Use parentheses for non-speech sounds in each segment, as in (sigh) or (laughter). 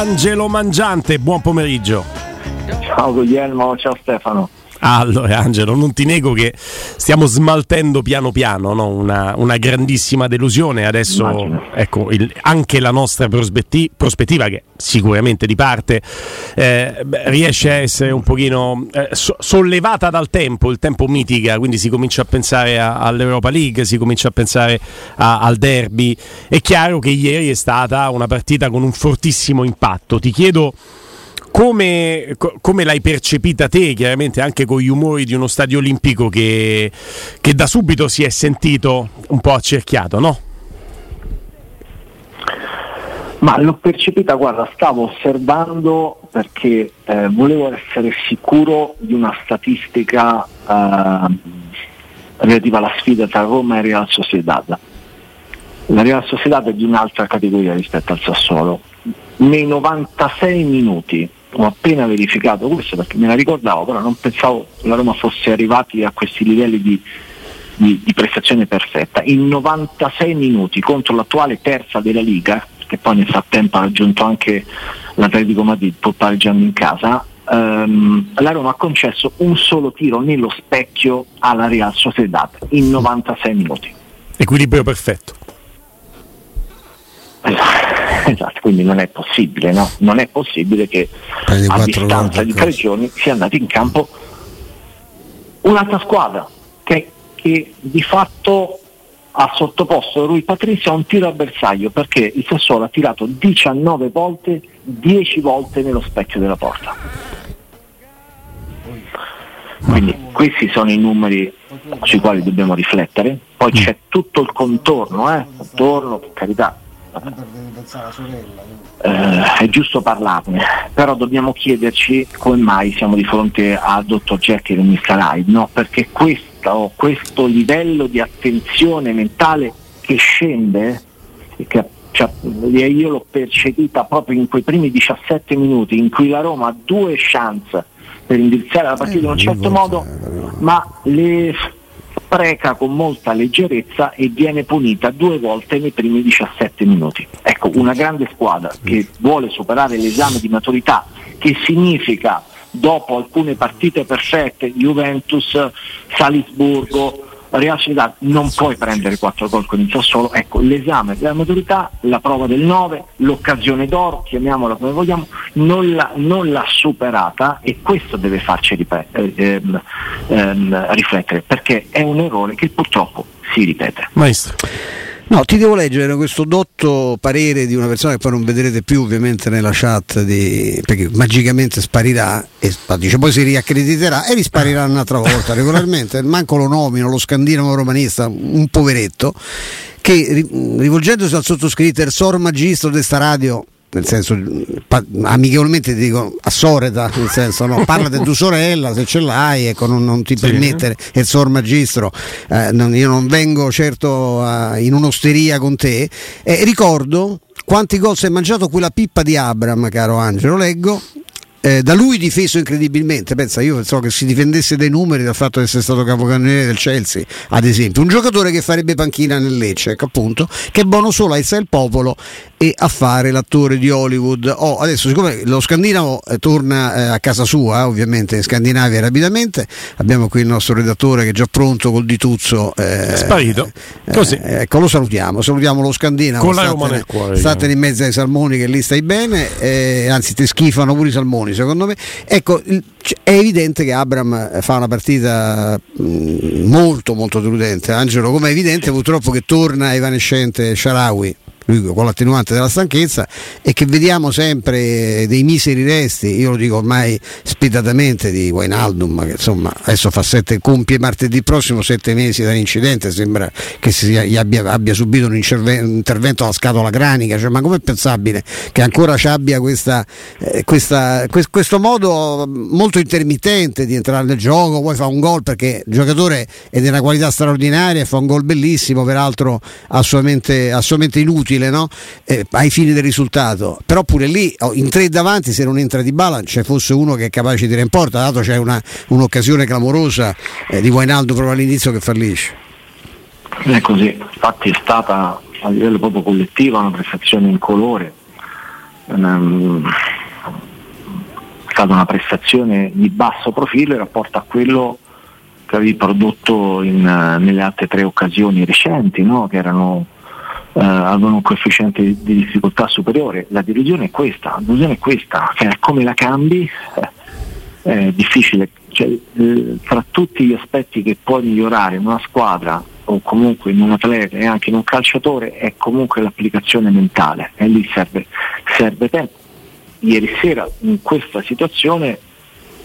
Angelo Mangiante, buon pomeriggio. Ciao Guglielmo, ciao Stefano. Allora Angelo, non ti nego che stiamo smaltendo piano piano no? una, una, grandissima delusione. Adesso ecco, il, anche la nostra prospetti, prospettiva, che sicuramente di parte eh, riesce a essere un pochino eh, so, sollevata dal tempo, il tempo mitiga, quindi si comincia a pensare a, all'Europa League, si comincia a pensare a, al derby. È chiaro che ieri è stata una partita con un fortissimo impatto. Ti chiedo come, come, l'hai percepita te, chiaramente anche con gli umori di uno stadio olimpico che, che da subito si è sentito un po' accerchiato, no? Ma l'ho percepita, guarda, stavo osservando perché eh, volevo essere sicuro di una statistica eh, relativa alla sfida tra Roma e Real Sociedad. La Real Sociedad è di un'altra categoria rispetto al Sassuolo. Nei 96 minuti ho appena verificato questo perché me la ricordavo, però non pensavo la Roma fosse arrivati a questi livelli di, di, di prestazione perfetta. In 96 minuti contro l'attuale terza della Liga, che poi nel frattempo ha raggiunto anche l'Atletico Madrid pur pareggiando in casa, ehm, la Roma ha concesso un solo tiro nello specchio alla Real Sociedad in 96 minuti. Equilibrio perfetto. Esatto, quindi non è possibile, no? Non è possibile che a distanza di tre giorni sia andata in campo un'altra squadra che, che di fatto ha sottoposto Rui Patrizio a un tiro a bersaglio perché il Sassuolo ha tirato 19 volte, 10 volte nello specchio della porta. Quindi questi sono i numeri sui quali dobbiamo riflettere, poi c'è tutto il contorno, eh? contorno per carità, eh, è giusto parlarne, però dobbiamo chiederci come mai siamo di fronte a Dr. Jekyll e Mr. Hyde, no? perché questo, questo, livello di attenzione mentale che scende, che cioè, io l'ho percepita proprio in quei primi 17 minuti in cui la Roma ha due chance per indirizzare la partita in un eh, certo modo, ma le spreca con molta leggerezza e viene punita due volte nei primi 17 minuti. Ecco, una grande squadra che vuole superare l'esame di maturità, che significa dopo alcune partite perfette, Juventus, Salisburgo, Real Sociedad non puoi prendere 4 gol con il Sassuolo, ecco l'esame della maturità, la prova del 9, l'occasione d'oro, chiamiamola come vogliamo, non, la, non l'ha superata e questo deve farci ripet- ehm, ehm, riflettere perché è un errore che purtroppo si ripete. Maestro. No, ti devo leggere questo dotto parere di una persona che poi non vedrete più ovviamente nella chat di, perché magicamente sparirà e dice poi si riaccrediterà e risparirà un'altra volta regolarmente. (laughs) Manco lo nomino, lo scandinavo romanista, un poveretto che rivolgendosi al sottoscritto, il sor magistro di sta radio, nel senso pa- amichevolmente ti dico a soreta nel senso no, parla di (laughs) tua sorella se ce l'hai ecco non, non ti sì. permettere il sor magistro eh, non, io non vengo certo a, in un'osteria con te. Eh, ricordo quanti gol si è mangiato quella pippa di Abram caro Angelo leggo eh, da lui difeso incredibilmente. Pensa, io pensavo che si difendesse dai numeri dal fatto di essere stato capocannoniere del Chelsea, ad esempio. Un giocatore che farebbe panchina nel Lecce, ecco, appunto, che è buono solo a essere il popolo e a fare l'attore di Hollywood. Oh, adesso, siccome lo scandinavo eh, torna eh, a casa sua, eh, ovviamente in Scandinavia rapidamente, abbiamo qui il nostro redattore che è già pronto col dituzzo. Eh, Sparito. Eh, Così. ecco, lo salutiamo. Salutiamo lo scandinavo. Con la Roma nel cuore. Statene in mezzo ai salmoni che lì stai bene, anzi, ti schifano pure i salmoni Simeoni, secondo me. Ecco, è evidente che Abram fa una partita molto molto deludente. Angelo, come è evidente purtroppo che torna evanescente Sharawi lui con l'attenuante della stanchezza e che vediamo sempre dei miseri resti, io lo dico ormai spietatamente di Wainaldum che insomma adesso fa sette, compie martedì prossimo sette mesi dall'incidente, sembra che abbia, abbia subito un, intervento alla scatola cranica, cioè, ma com'è pensabile che ancora ci abbia questa, eh, questa, questo modo molto intermittente di entrare nel gioco, poi fa un gol perché il giocatore è di una qualità straordinaria, fa un gol bellissimo, peraltro assolutamente, assolutamente inutile utile no? eh, ai fini del risultato. Però pure lì oh, in tre davanti, se non entra di bala, c'è fosse uno che è capace di tirare in porta, dato c'è una, un'occasione clamorosa eh, di Wainaldo proprio all'inizio che fallisce. È così, infatti è stata a livello proprio collettivo una prestazione in colore. um, è stata una prestazione di basso profilo in rapporto a quello che avevi prodotto in, nelle altre tre occasioni recenti, no? che erano, eh, avevano un coefficiente di, di, difficoltà superiore. La delusione è questa, la delusione è questa, cioè, come la cambi eh, è difficile. Cioè, eh, tra tutti gli aspetti che puoi migliorare in una squadra o comunque in un atleta e anche in un calciatore è comunque l'applicazione mentale e lì serve, serve tempo. Ieri sera in questa situazione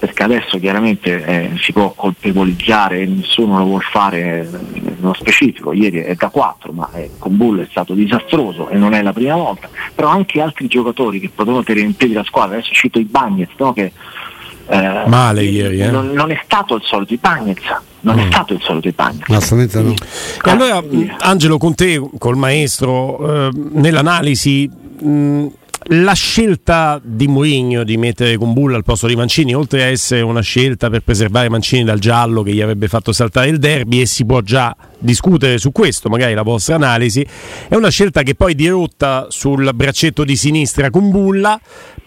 perché adesso chiaramente eh, si può colpevolizzare, nessuno lo vuole fare nello specifico, ieri è da 4 ma eh, con Bull è stato disastroso e non è la prima volta, però anche altri giocatori che potevano tenere in piedi la squadra, adesso cito i Bagnets, no? che eh, male ieri eh? non, non, è stato il solito Ibagnez non mm. è stato il solito Ibagnez assolutamente no e allora Angelo con te col maestro eh, nell'analisi mh, la scelta di Mourinho di mettere Kumbulla al posto di Mancini, oltre a essere una scelta per preservare Mancini dal giallo che gli avrebbe fatto saltare il derby, e si può già discutere su questo, magari la vostra analisi, è una scelta che poi dirotta sul braccetto di sinistra Kumbulla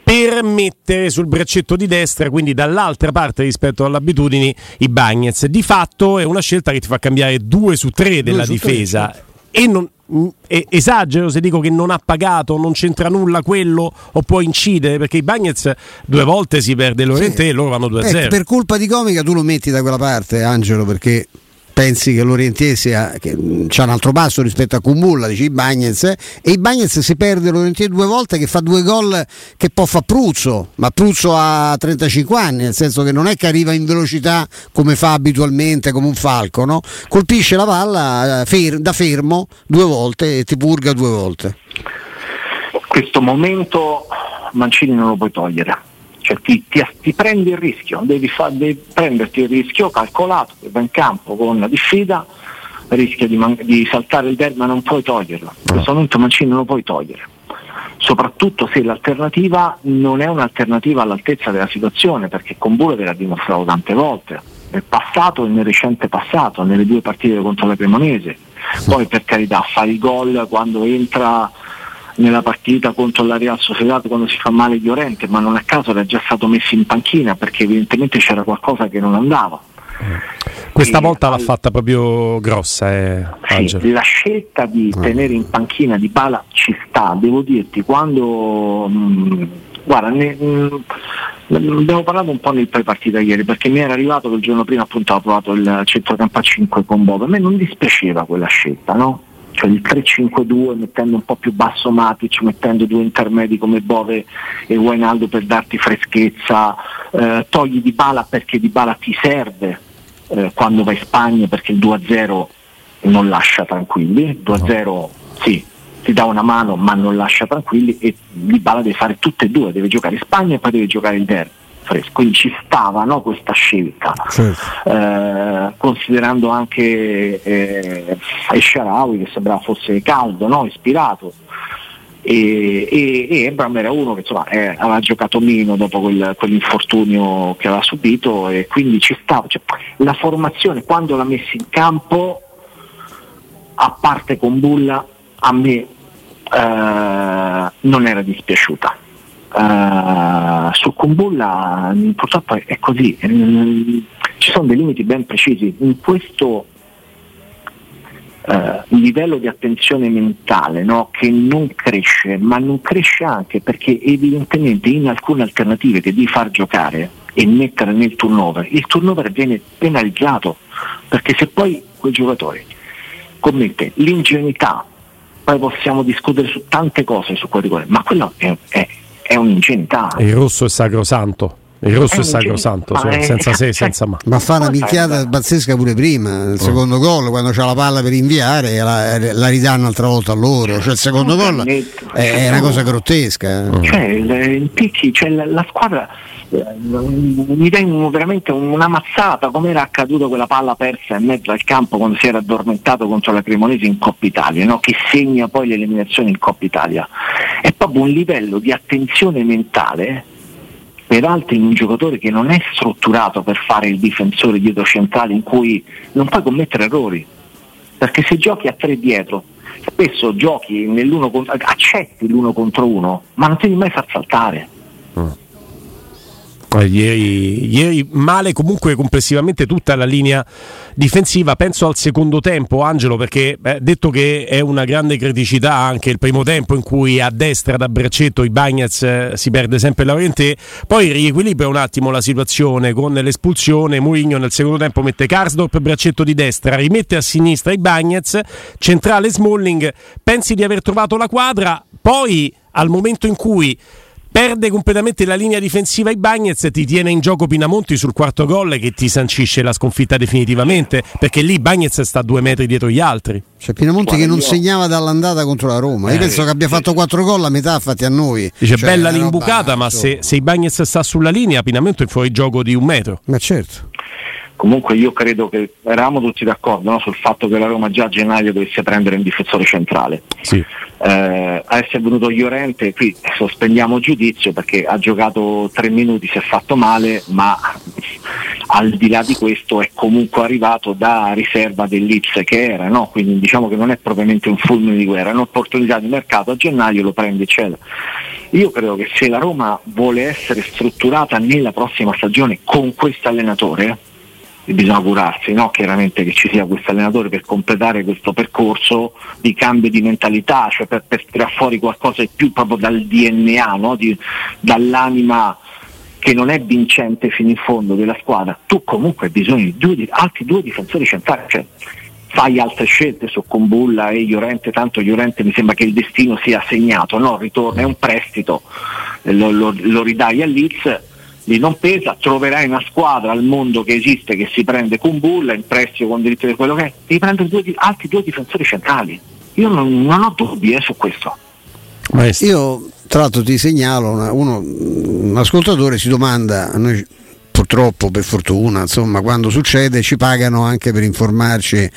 per mettere sul braccetto di destra, quindi dall'altra parte rispetto alle abitudini, i Bagnets. Di fatto è una scelta che ti fa cambiare due su tre della due difesa. Tre, certo. E non, Mm, esagero se dico che non ha pagato, non c'entra nulla quello o può incidere perché i Bagnets due volte si perde Lorente sì. e loro vanno 2-0. Eh, per colpa di comica tu lo metti da quella parte, Angelo, perché pensi che Lorientier ha un altro passo rispetto a Kumbulla, dici i Bagnets, e i Bagnets si perde Lorientier due volte che fa due gol che può fare Pruzzo, ma Pruzzo ha 35 anni, nel senso che non è che arriva in velocità come fa abitualmente, come un falco, no? colpisce la palla eh, fer- da fermo due volte e ti purga due volte. Questo momento Mancini non lo puoi togliere cioè ti, ti, ti, prendi il rischio, devi, fa, devi, prenderti il rischio calcolato che va in campo con la diffida, rischia di, man- di saltare il derby ma non puoi toglierlo. In questo momento Mancini non lo puoi togliere, soprattutto se l'alternativa non è un'alternativa all'altezza della situazione, perché con Bure ve l'ha dimostrato tante volte, nel passato e nel recente passato, nelle due partite contro la Cremonese. Poi per carità fare il gol quando entra nella partita contro la Real Sociedad quando si fa male Llorente, ma non a caso era già stato messo in panchina perché evidentemente c'era qualcosa che non andava. Questa e volta l'ha fatta proprio grossa, eh, sì, la scelta di ah. tenere in panchina di Bala ci sta, devo dirti, quando mh, mm, guarda, ne, mh, mm, abbiamo parlato un po' nel pre-partita ieri perché mi era arrivato che il giorno prima appunto avevo provato il centrocampo a 5 con Bob, a me non dispiaceva quella scelta, no? Cioè il 3-5-2 mettendo un po' più basso Matic, mettendo due intermedi come Bove e Wainaldo per darti freschezza, eh, togli Di Bala perché Di Bala ti serve eh, quando vai in Spagna perché il 2-0 non lascia tranquilli, il 2-0 no. sì, ti dà una mano ma non lascia tranquilli e Di Bala deve fare tutte e due, deve giocare in Spagna e poi deve giocare il derby fresco, quindi ci stava no, questa scelta, certo. eh, considerando anche eh, Esharawi che sembrava fosse caldo, no, ispirato. E, e, e Ebram era uno che insomma, eh, aveva giocato meno dopo quel, quell'infortunio che aveva subito e quindi ci stava. Cioè, la formazione quando l'ha messa in campo, a parte con Bulla, a me eh, non era dispiaciuta Uh, su Kumbulla purtroppo è così, mm, ci sono dei limiti ben precisi. In questo uh, livello di attenzione mentale no, che non cresce, ma non cresce anche perché evidentemente in alcune alternative che devi far giocare e mettere nel turnover, il turnover viene penalizzato perché se poi quel giocatore commette l'ingenuità, poi possiamo discutere su tante cose su quel riguardo, ma quello è, è è un'ingenuità. Il rosso è sacrosanto. Il rosso è, è sacrosanto, cioè, senza se, senza ma. Ma fa una minchiata pazzesca pure prima, il oh. secondo gol, quando c'ha la palla per inviare, la, la ridanno un'altra volta a loro. Cioè, il secondo gol è, è, una cosa grottesca. Eh. Cioè, il, il Picchi, cioè, la, la squadra eh, mi tengo veramente una mazzata come era accaduto quella palla persa in mezzo al campo quando si era addormentato contro la Cremonese in Coppa Italia no? che segna poi l'eliminazione in Coppa Italia è proprio un livello di attenzione mentale peraltro in un giocatore che non è strutturato per fare il difensore dietro centrale in cui non puoi commettere errori perché se giochi a tre dietro spesso giochi nell'uno contro, accetti l'uno contro uno, ma non ti devi mai far saltare. Mm. Eh, ieri, ieri, male comunque complessivamente tutta la linea difensiva. Penso al secondo tempo, Angelo, perché beh, detto che è una grande criticità anche il primo tempo in cui a destra da braccetto i Bagnets eh, si perde sempre la Laurentè, poi riequilibra un attimo la situazione con l'espulsione. Mourinho nel secondo tempo mette Karsdorp braccetto di destra, rimette a sinistra i Bagnets, centrale Smalling. Pensi di aver trovato la quadra, poi al momento in cui perde completamente la linea difensiva i Bagnets e ti tiene in gioco Pinamonti sul quarto gol che ti sancisce la sconfitta definitivamente perché lì Bagnets sta a due metri dietro gli altri. C'è Pinamonti che non segnava dall'andata contro la Roma. Eh, io penso che abbia fatto quattro gol la metà fatti a noi. Dice cioè, bella l'imbucata ma se, se i Bagnets sta sulla linea Pinamonti è fuori gioco di un metro. Ma certo comunque io credo che eravamo tutti d'accordo no, sul fatto che la Roma già a gennaio dovesse prendere un difensore centrale. Sì. Eh, a essere venuto Llorente, qui sospendiamo giudizio perché ha giocato tre minuti, si è fatto male, ma al di là di questo è comunque arrivato da riserva dell'Ips che era, no? quindi diciamo che non è propriamente un fulmine di guerra, è un'opportunità di mercato a gennaio lo prende eccetera. Io credo che se la Roma vuole essere strutturata nella prossima stagione con questo allenatore, bisogna curarsi, no? chiaramente che ci sia questo allenatore per completare questo percorso di cambio di mentalità, cioè per, per tirare fuori qualcosa di più proprio dal DNA, no? di, dall'anima che non è vincente fino in fondo della squadra, tu comunque hai bisogno di due, altri due difensori centrali, cioè fai altre scelte su Combulla e Llorente, tanto Llorente mi sembra che il destino sia segnato, no? ritorna, è un prestito, lo, lo, lo ridai a Leeds lì non pesa, troverai una squadra al mondo che esiste che si prende con Bulla in prestito con diritto di quello che è, devi prendere due, altri due difensori centrali. Io non, non ho dubbi eh, su questo. Maestro. Io tra l'altro ti segnalo, una, uno, un ascoltatore si domanda, a noi purtroppo, per fortuna, insomma, quando succede ci pagano anche per informarci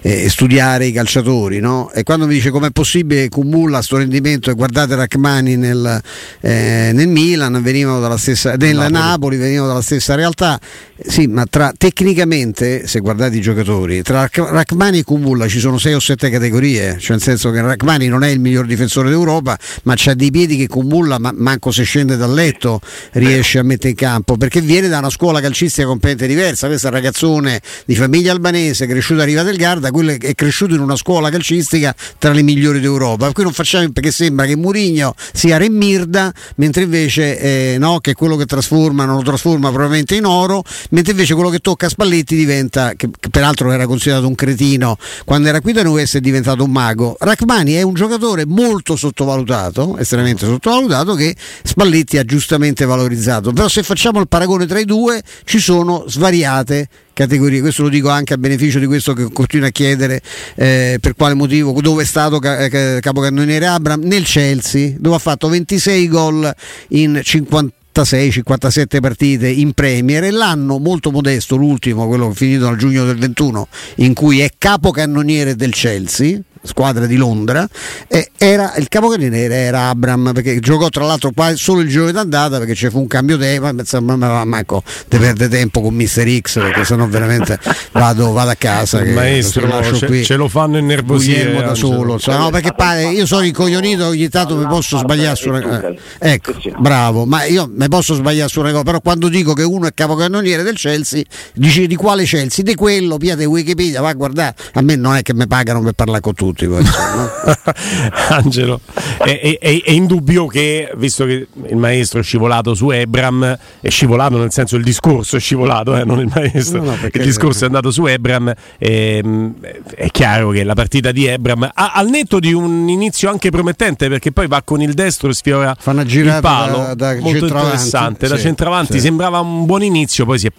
e, studiare i calciatori, no? E quando mi dice com'è possibile che cumula sto rendimento e guardate Rachmani nel, eh, nel Milan, venivano dalla stessa, nella Napoli. Napoli, venivano dalla stessa realtà, sì, ma tra, tecnicamente, se guardate i giocatori, tra Rachmani e Cumulla ci sono sei o sette categorie, cioè nel senso che Rachmani non è il miglior difensore d'Europa, ma c'ha dei piedi che Cumulla, ma manco se scende dal letto, riesce a mettere in campo, perché viene da una una scuola calcistica completamente diversa. Un ragazzone di famiglia albanese cresciuto a Riva del Garda, quello è cresciuto in una scuola calcistica tra le migliori d'Europa. Qui non facciamo perché sembra che Murigno sia Re Mirda, mentre invece eh, no, che quello che trasforma non lo trasforma probabilmente in oro, mentre invece quello che tocca a Spalletti diventa, che, che peraltro era considerato un cretino quando era qui da noi, è diventato un mago. Rachmani è un giocatore molto sottovalutato, estremamente sottovalutato, che Spalletti ha giustamente valorizzato. Però se facciamo il paragone tra i due, ci sono svariate categorie. Questo lo dico anche a beneficio di questo che continua a chiedere eh, per quale motivo, dove è stato ca- capocannoniere Abram, nel Chelsea, dove ha fatto 26 gol in 50 56-57 partite in Premier. E l'anno molto modesto, l'ultimo, quello finito nel giugno del 21, in cui è capocannoniere del Chelsea, squadra di Londra, e era, il capocannoniere era Abram, perché giocò tra l'altro solo il giorno d'andata perché ci fu un cambio insomma, ma, ma ecco, te perde tempo con Mister X perché sennò veramente vado, vado a casa. Maestro, ce, qui, ce, lo fanno innervosire da solo, insomma, no, perché pare, io sono incoglionito, ogni tanto mi posso sbagliare su una cosa. Eh, ecco, bravo, ma io mi posso sbagliare su una cosa, però quando dico che uno è capocannoniere del Chelsea, dici di quale Chelsea? Di quello, piate Wikipedia, va a guardare, a me non è che mi pagano per parlare con tutti. Poi, (laughs) Angelo, è, è, è, indubbio che, visto che il maestro è scivolato su Ebram, è scivolato nel senso il discorso è scivolato, eh, non il maestro, no, no, il discorso è andato su Ebram, ehm, è chiaro che la partita di Ebram, ha, al netto di un inizio anche promettente, perché poi va con il destro e sfiora il palo, da, da molto interessante, sì, da centravanti. sì. sembrava un buon inizio, poi si è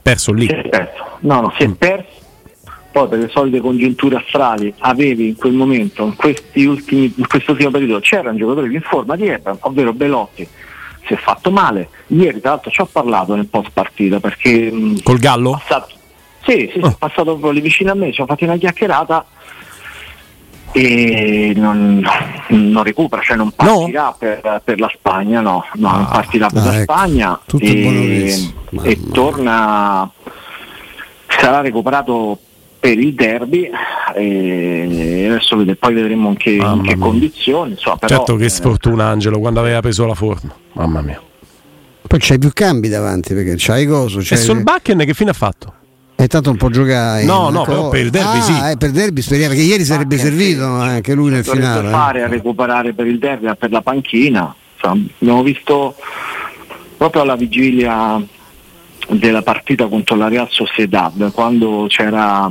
perso lì. Si è perso. No, no, si è perso poi per le solite congiunture astrali avevi in quel momento, in, questi ultimi, in quest'ultimo periodo, c'era un giocatore in forma di Ebram, ovvero Belotti, si è fatto male. Ieri tra l'altro ci ho parlato nel post partita perché... Col Gallo? Passato, sì, sì, oh. è passato proprio lì vicino a me, ci ho fatto una chiacchierata e non, non, recupera, cioè non partirà no. per, per, la Spagna, no, no ah, non partirà per ah, la ecco. Spagna e, e torna, sarà recuperato per il derby e adesso vede, poi vedremo anche in che condizioni. Insomma, però, certo che sfortuna Angelo quando aveva preso la forma, mamma mia. Poi c'hai più cambi davanti perché c'hai coso. C'hai... E Solbakken che fine ha fatto? È tanto un po' giocare. No, no, però per il derby ah, sì. Eh, per il derby speriamo che ieri sarebbe Bakken servito sì, anche lui nel finale. fare eh. a recuperare per il derby, per la panchina. Insomma, abbiamo visto proprio alla vigilia della partita contro la Real Sociedad, quando c'era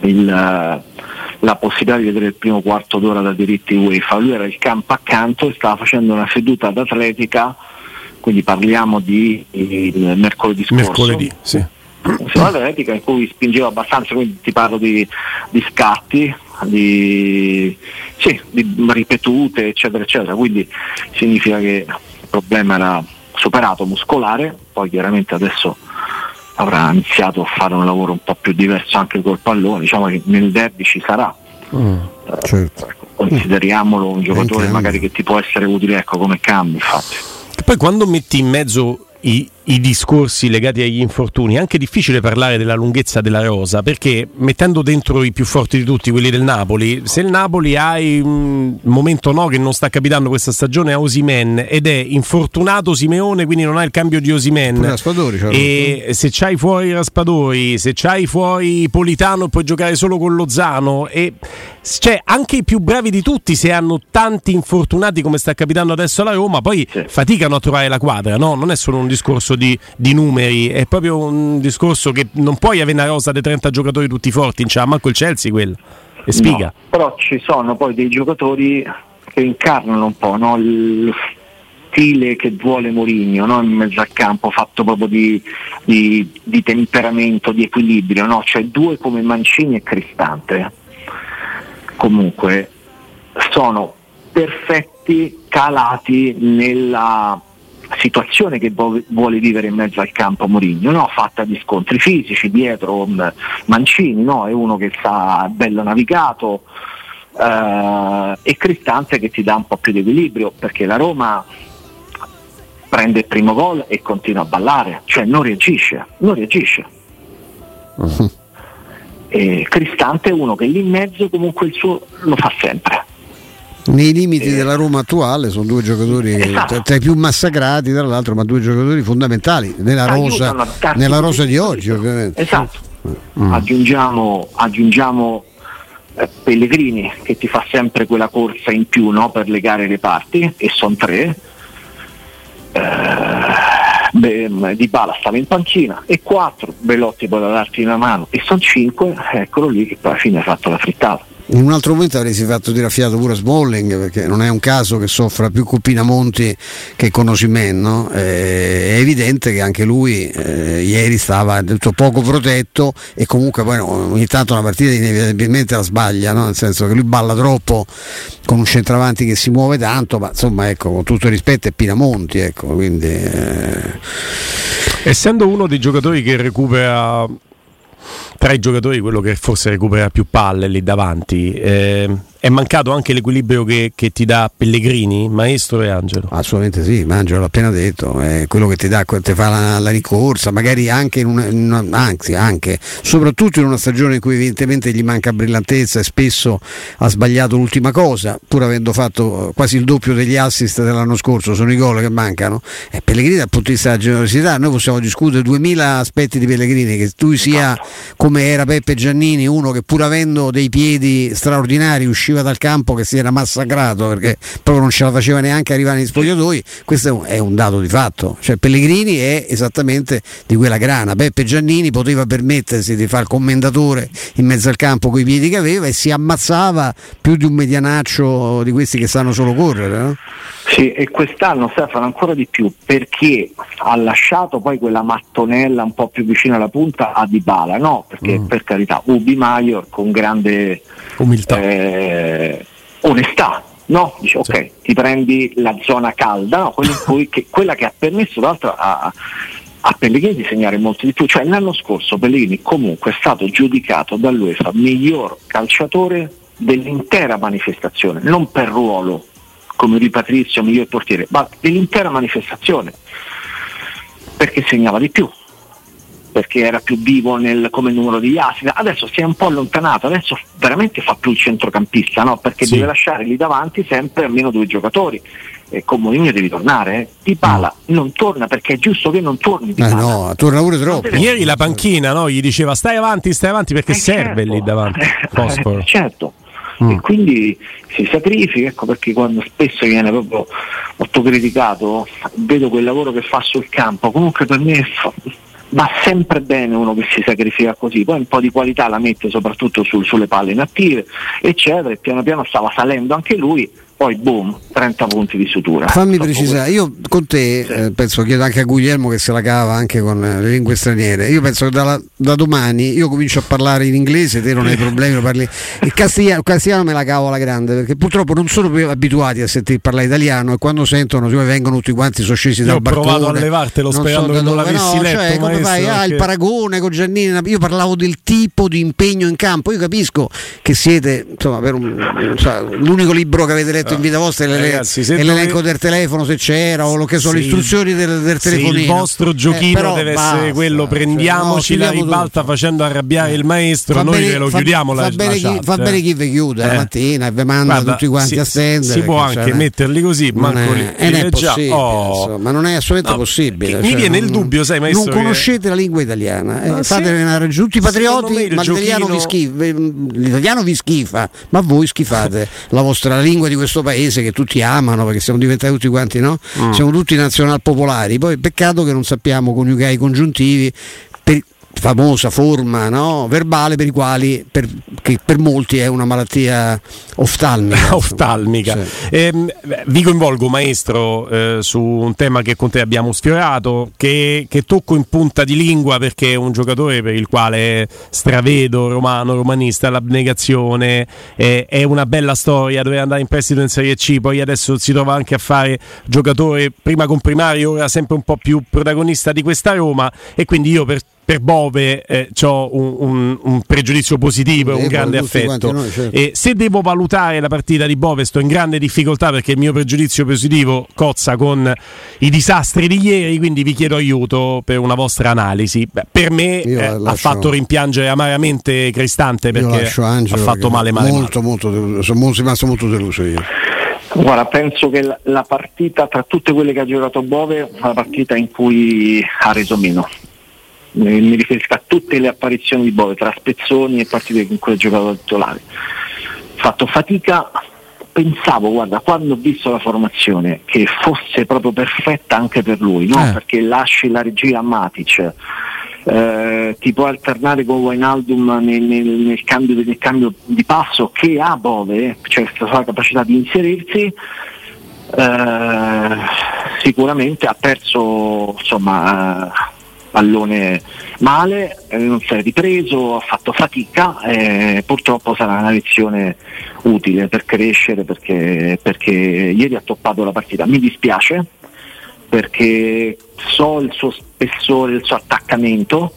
il, la possibilità di vedere il primo quarto d'ora da diritti UEFA, lui era il campo accanto e stava facendo una seduta d'atletica, quindi parliamo di mercoledì scorso. Mercoledì, sì. Una atletica in cui spingeva abbastanza, quindi ti parlo di, di scatti, di, sì, di ripetute, eccetera, eccetera. Quindi significa che il problema era superato muscolare, poi chiaramente adesso avrà iniziato a fare un lavoro un po' più diverso anche col pallone, diciamo che nel derby ci sarà. Mm, certo. ecco, consideriamolo un giocatore magari che ti può essere utile ecco, come cambio infatti. E poi quando metti in mezzo i, i, discorsi legati agli infortuni, è anche difficile parlare della lunghezza della rosa perché mettendo dentro i più forti di tutti, quelli del Napoli, se il Napoli ha un momento no che non sta capitando questa stagione a Osimen ed è infortunato Simeone, quindi non ha il cambio di Osimen Raspadori, cioè e se c'hai fuori Raspadori, se c'hai fuori Politano puoi giocare solo con Lozano e cioè, anche i più bravi di tutti se hanno tanti infortunati come sta capitando adesso alla Roma, poi sì. faticano a trovare la quadra, no? Non è solo un discorso di, di, numeri, è proprio un discorso che non puoi avere una rosa dei 30 giocatori tutti forti, non c'ha manco il Chelsea quello. E spiega. No, però ci sono poi dei giocatori che incarnano un po' no? il stile che vuole Mourinho no? in mezzo al campo, fatto proprio di, di, di temperamento, di equilibrio, no? cioè due come Mancini e Cristante. Comunque sono perfetti calati nella situazione che vuole vivere in mezzo al campo Mourinho, no? fatta di scontri fisici dietro Mancini, no? è uno che sta bello navigato eh, e Cristante che ti dà un po' più di equilibrio perché la Roma prende il primo gol e continua a ballare, cioè non reagisce, non reagisce. Uh-huh. Cristante è uno che lì in mezzo comunque il suo lo fa sempre nei limiti eh. della Roma attuale sono due giocatori esatto. tra i più massacrati tra l'altro ma due giocatori fondamentali nella rosa, nella rosa di oggi ovviamente esatto mm. aggiungiamo, aggiungiamo eh, Pellegrini che ti fa sempre quella corsa in più no, per legare le parti e sono tre eh, beh, Di Bala stava in panchina e quattro Bellotti può darti una mano e sono cinque eccolo lì che poi alla fine ha fatto la frittata in un altro momento avresti fatto tirare fiato pure a Smalling perché non è un caso che soffra più con Pinamonti che con Osimen eh, è evidente che anche lui eh, ieri stava detto, poco protetto e comunque poi ogni tanto una partita inevitabilmente la sbaglia no? nel senso che lui balla troppo con un centravanti che si muove tanto ma insomma ecco con tutto il rispetto è Pinamonti ecco quindi eh... essendo uno dei giocatori che recupera tra i giocatori quello che forse recupera più palle lì davanti. Eh, è mancato anche l'equilibrio che, che, ti dà Pellegrini, Maestro e Angelo? Assolutamente sì, ma Angelo l'ha appena detto, è quello che ti dà, ti fa la, la ricorsa, magari anche, in una, in una, anzi, anche, soprattutto in una stagione in cui evidentemente gli manca brillantezza e spesso ha sbagliato l'ultima cosa, pur avendo fatto quasi il doppio degli assist dell'anno scorso, sono i gol che mancano. E Pellegrini dal punto di vista della generosità, noi possiamo discutere duemila aspetti di Pellegrini, che tu sia come era Peppe Giannini, uno che pur avendo dei piedi straordinari usciva usciva dal campo che si era massacrato perché proprio non ce la faceva neanche arrivare negli spogliatoi, questo è un dato di fatto. Cioè, Pellegrini è esattamente di quella grana. Beppe Giannini poteva permettersi di fare il commendatore in mezzo al campo con i piedi che aveva e si ammazzava più di un medianaccio di questi che sanno solo correre. No? Sì, e quest'anno Stefano ancora di più perché ha lasciato poi quella mattonella un po' più vicina alla punta a Dybala, no? Perché mm. per carità Ubi Maior con grande umiltà, eh, onestà, no? Dice ok, sì. ti prendi la zona calda, no? quella, (laughs) che, quella, che, ha permesso tra l'altro a, a Pellegrini di segnare molto di più, cioè l'anno scorso Pellegrini comunque è stato giudicato dall'UEFA miglior calciatore dell'intera manifestazione, non per ruolo come di Patrizio, miglior portiere, ma dell'intera manifestazione, perché segnava di più. perché era più vivo nel, come numero di assi. Adesso si è un po' allontanato, adesso veramente fa più il centrocampista, no? perché sì. deve lasciare lì davanti sempre almeno due giocatori. E con Mourinho devi tornare. Eh. Di Pala no. non torna perché è giusto che non torni. Di eh no, torna pure troppo. Ieri la panchina no? gli diceva stai avanti, stai avanti perché eh serve certo. lì davanti. (laughs) Eh, certo. Mm. E quindi si sacrifica, ecco perché quando spesso viene proprio molto criticato, vedo quel lavoro che fa sul campo, comunque per me va sempre bene uno che si sacrifica così, poi un po' di qualità la mette soprattutto sul, sulle palle inattive, eccetera, e piano piano stava salendo anche lui, poi boom, 30 punti di sutura. Fammi precisare, io con te sì. eh, penso, chiedo anche a Guglielmo che se la cava anche con le lingue straniere, io penso che dalla, da domani io comincio a parlare in inglese, te non hai problemi, parli... (laughs) il, castigliano, il castigliano me la cavo alla grande perché purtroppo non sono più abituati a sentire parlare italiano e quando sentono, siccome vengono tutti quanti, sono scesi dal barcone. Ho provato a levartelo sperando so che non l'avessi no, letto. Cioè, come fai? Ah, il paragone con Giannini, io parlavo del tipo di impegno in campo, io capisco che siete, insomma, per un, so, l'unico libro che avete letto in vita vostra Ragazzi, l'elenco dove... del telefono se c'era o che sono le istruzioni del, del telefonino. il vostro giochino eh, deve basta, essere quello, prendiamoci cioè, no, la ribalta tutto. facendo arrabbiare il maestro, fa noi bene, lo fa, chiudiamo fa, la, bene la chi, fa bene chi vi chiude eh. la mattina e vi manda Guarda, tutti quanti si, a stendere. Si può anche cioè, metterli così, è, lì. Eh, è oh. ma non è assolutamente possibile. Mi viene il dubbio, sai maestro. Non conoscete la lingua italiana, eh, fatene tutti i patrioti, ma l'italiano vi schifa, ma voi schifate la vostra lingua di questo paese che tutti amano perché siamo diventati tutti quanti, no? Mm. Siamo tutti nazional popolari. Poi peccato che non sappiamo coniugare i congiuntivi famosa forma no? verbale per i quali per, che per molti è una malattia oftalmica. (laughs) oftalmica. Sì. Eh, vi coinvolgo maestro eh, su un tema che con te abbiamo sfiorato, che, che, tocco in punta di lingua perché è un giocatore per il quale stravedo romano, romanista, l'abnegazione, eh, è una bella storia, doveva andare in prestito in Serie C, poi adesso si trova anche a fare giocatore prima con primario, ora sempre un po' più protagonista di questa Roma e quindi io per per Bove eh, ho un, un, un, pregiudizio positivo e un grande affetto. Noi, certo. E se devo valutare la partita di Bove, sto in grande difficoltà perché il mio pregiudizio positivo cozza con i disastri di ieri, quindi vi chiedo aiuto per una vostra analisi. Beh, per me eh, lascio... ha fatto rimpiangere amaramente Cristante perché ha fatto male male. Molto, male. molto deluso. Sono rimasto molto deluso io. Guarda, penso che la partita tra tutte quelle che ha giocato Bove è una partita in cui ha reso meno mi riferisco a tutte le apparizioni di Bove tra spezzoni e partite in cui ha giocato da titolare. Fatto fatica, pensavo, guarda, quando ho visto la formazione che fosse proprio perfetta anche per lui, no? eh. perché lasci la regia a Matic. Eh, ti puoi alternare con Wainaldum nel, nel, nel, cambio, nel, cambio, di passo che ha Bove, cioè questa sua capacità di inserirsi, eh, sicuramente ha perso insomma, eh, pallone male, eh, non si è ripreso, ha fatto fatica e purtroppo sarà una lezione utile per crescere perché, perché ieri ha toppato la partita. Mi dispiace perché so il suo spessore, il suo attaccamento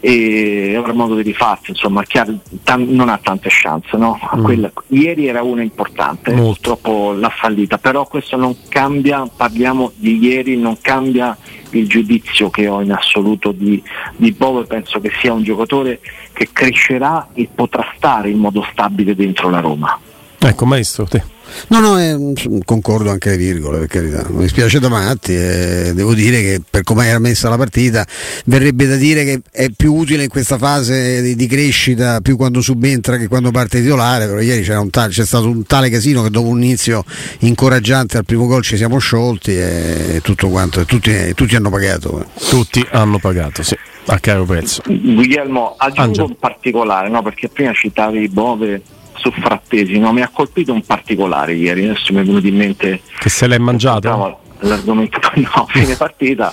e avrà modo di rifarsi, insomma, t- non ha tante chance. No? Mm. Quella, ieri era una importante, Molto. purtroppo l'ha fallita, però questo non cambia, parliamo di ieri, non cambia il giudizio che ho in assoluto di, di Bovo penso che sia un giocatore che crescerà e potrà stare in modo stabile dentro la Roma. Ecco maestro, te. No, no, eh, concordo anche le virgole, per carità. Mi spiace da matti, eh, devo dire che per come era messa la partita verrebbe da dire che è più utile in questa fase di, di crescita, più quando subentra che quando parte titolare, però ieri ta- c'è stato un tale casino che dopo un inizio incoraggiante al primo gol ci siamo sciolti e tutto quanto, tutti, tutti hanno pagato. Tutti hanno pagato, sì a caro prezzo. Guglielmo, aggiungo Angelo. un particolare, no? perché prima citavi Bove su Frattesi, no? mi ha colpito un particolare ieri, adesso mi è venuto in mente che se l'è mangiato l'argomento (laughs) no, fine partita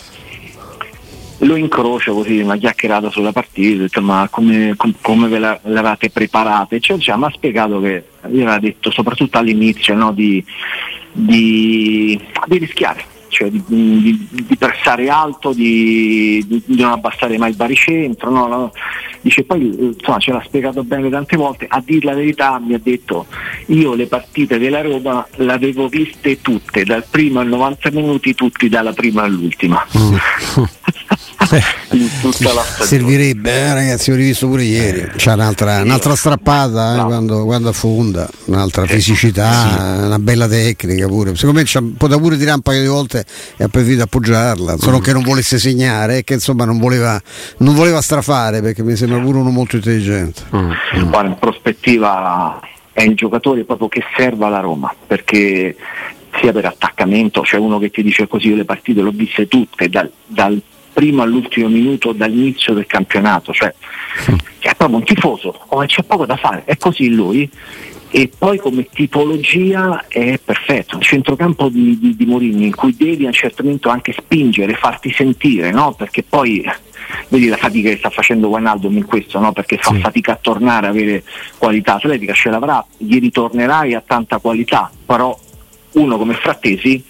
lo incrocio così una chiacchierata sulla partita, detto ma come, com, come ve la, l'avete preparata? Cioè, cioè, mi ha spiegato che gli aveva detto soprattutto all'inizio no, di, di, di rischiare cioè di, di, di pressare alto, di, di, non abbassare mai il baricentro. No? No? Dice poi insomma, ce l'ha spiegato bene tante volte, a dir la verità mi ha detto io le partite della Roma le avevo viste tutte, dal primo al 90 minuti, tutti dalla prima all'ultima. (laughs) Mm. in tutta la stagione. Servirebbe, eh, ragazzi, ho rivisto pure ieri. C'è un'altra, un'altra strappata eh, quando, quando, affonda, un'altra fisicità, sì. una bella tecnica pure. Secondo me poteva pure tirare un paio di volte e ha preferito appoggiarla. Solo mm. che non volesse segnare, che insomma non voleva, non voleva strafare perché mi sembra pure uno molto intelligente. Mm. Mm. Guarda, in prospettiva è il giocatore proprio che serve alla Roma perché sia per attaccamento, c'è uno che ti dice così io le partite le ho viste tutte dal, dal primo all'ultimo minuto dall'inizio del campionato, cioè (laughs) è proprio un tifoso, come c'è poco da fare, è così lui e poi come tipologia è perfetto, il centrocampo di, di, di Morini in cui devi a un certo momento anche spingere, farti sentire, no? perché poi vedi la fatica che sta facendo Wijnaldum in questo, no? perché fa sì. fatica a tornare a avere qualità atletica, ce l'avrà, gli ritornerai a tanta qualità, però uno come Frattesi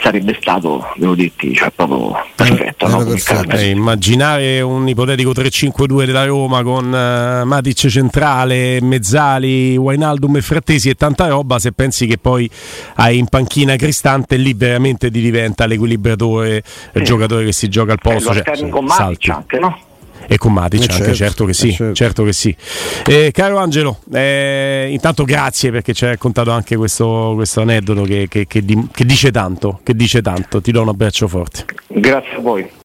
sarebbe stato, devo dirti, cioè proprio perfetto. No? perfetto. Eh, immaginare un ipotetico 3-5-2 della Roma con uh, Matic centrale, Mezzali, Wainaldum e Frattesi e tanta roba, se pensi che poi hai in panchina Cristante lì veramente ti diventa l'equilibratore, sì. il giocatore che si gioca al posto. Eh, cioè, con Matic anche, no? E con Matic eh anche, certo, certo che sì, eh certo. certo che sì. Eh, caro Angelo, eh, intanto grazie perché ci hai raccontato anche questo, questo aneddoto che, che, che, che dice tanto, che dice tanto, ti do un abbraccio forte. Grazie a voi.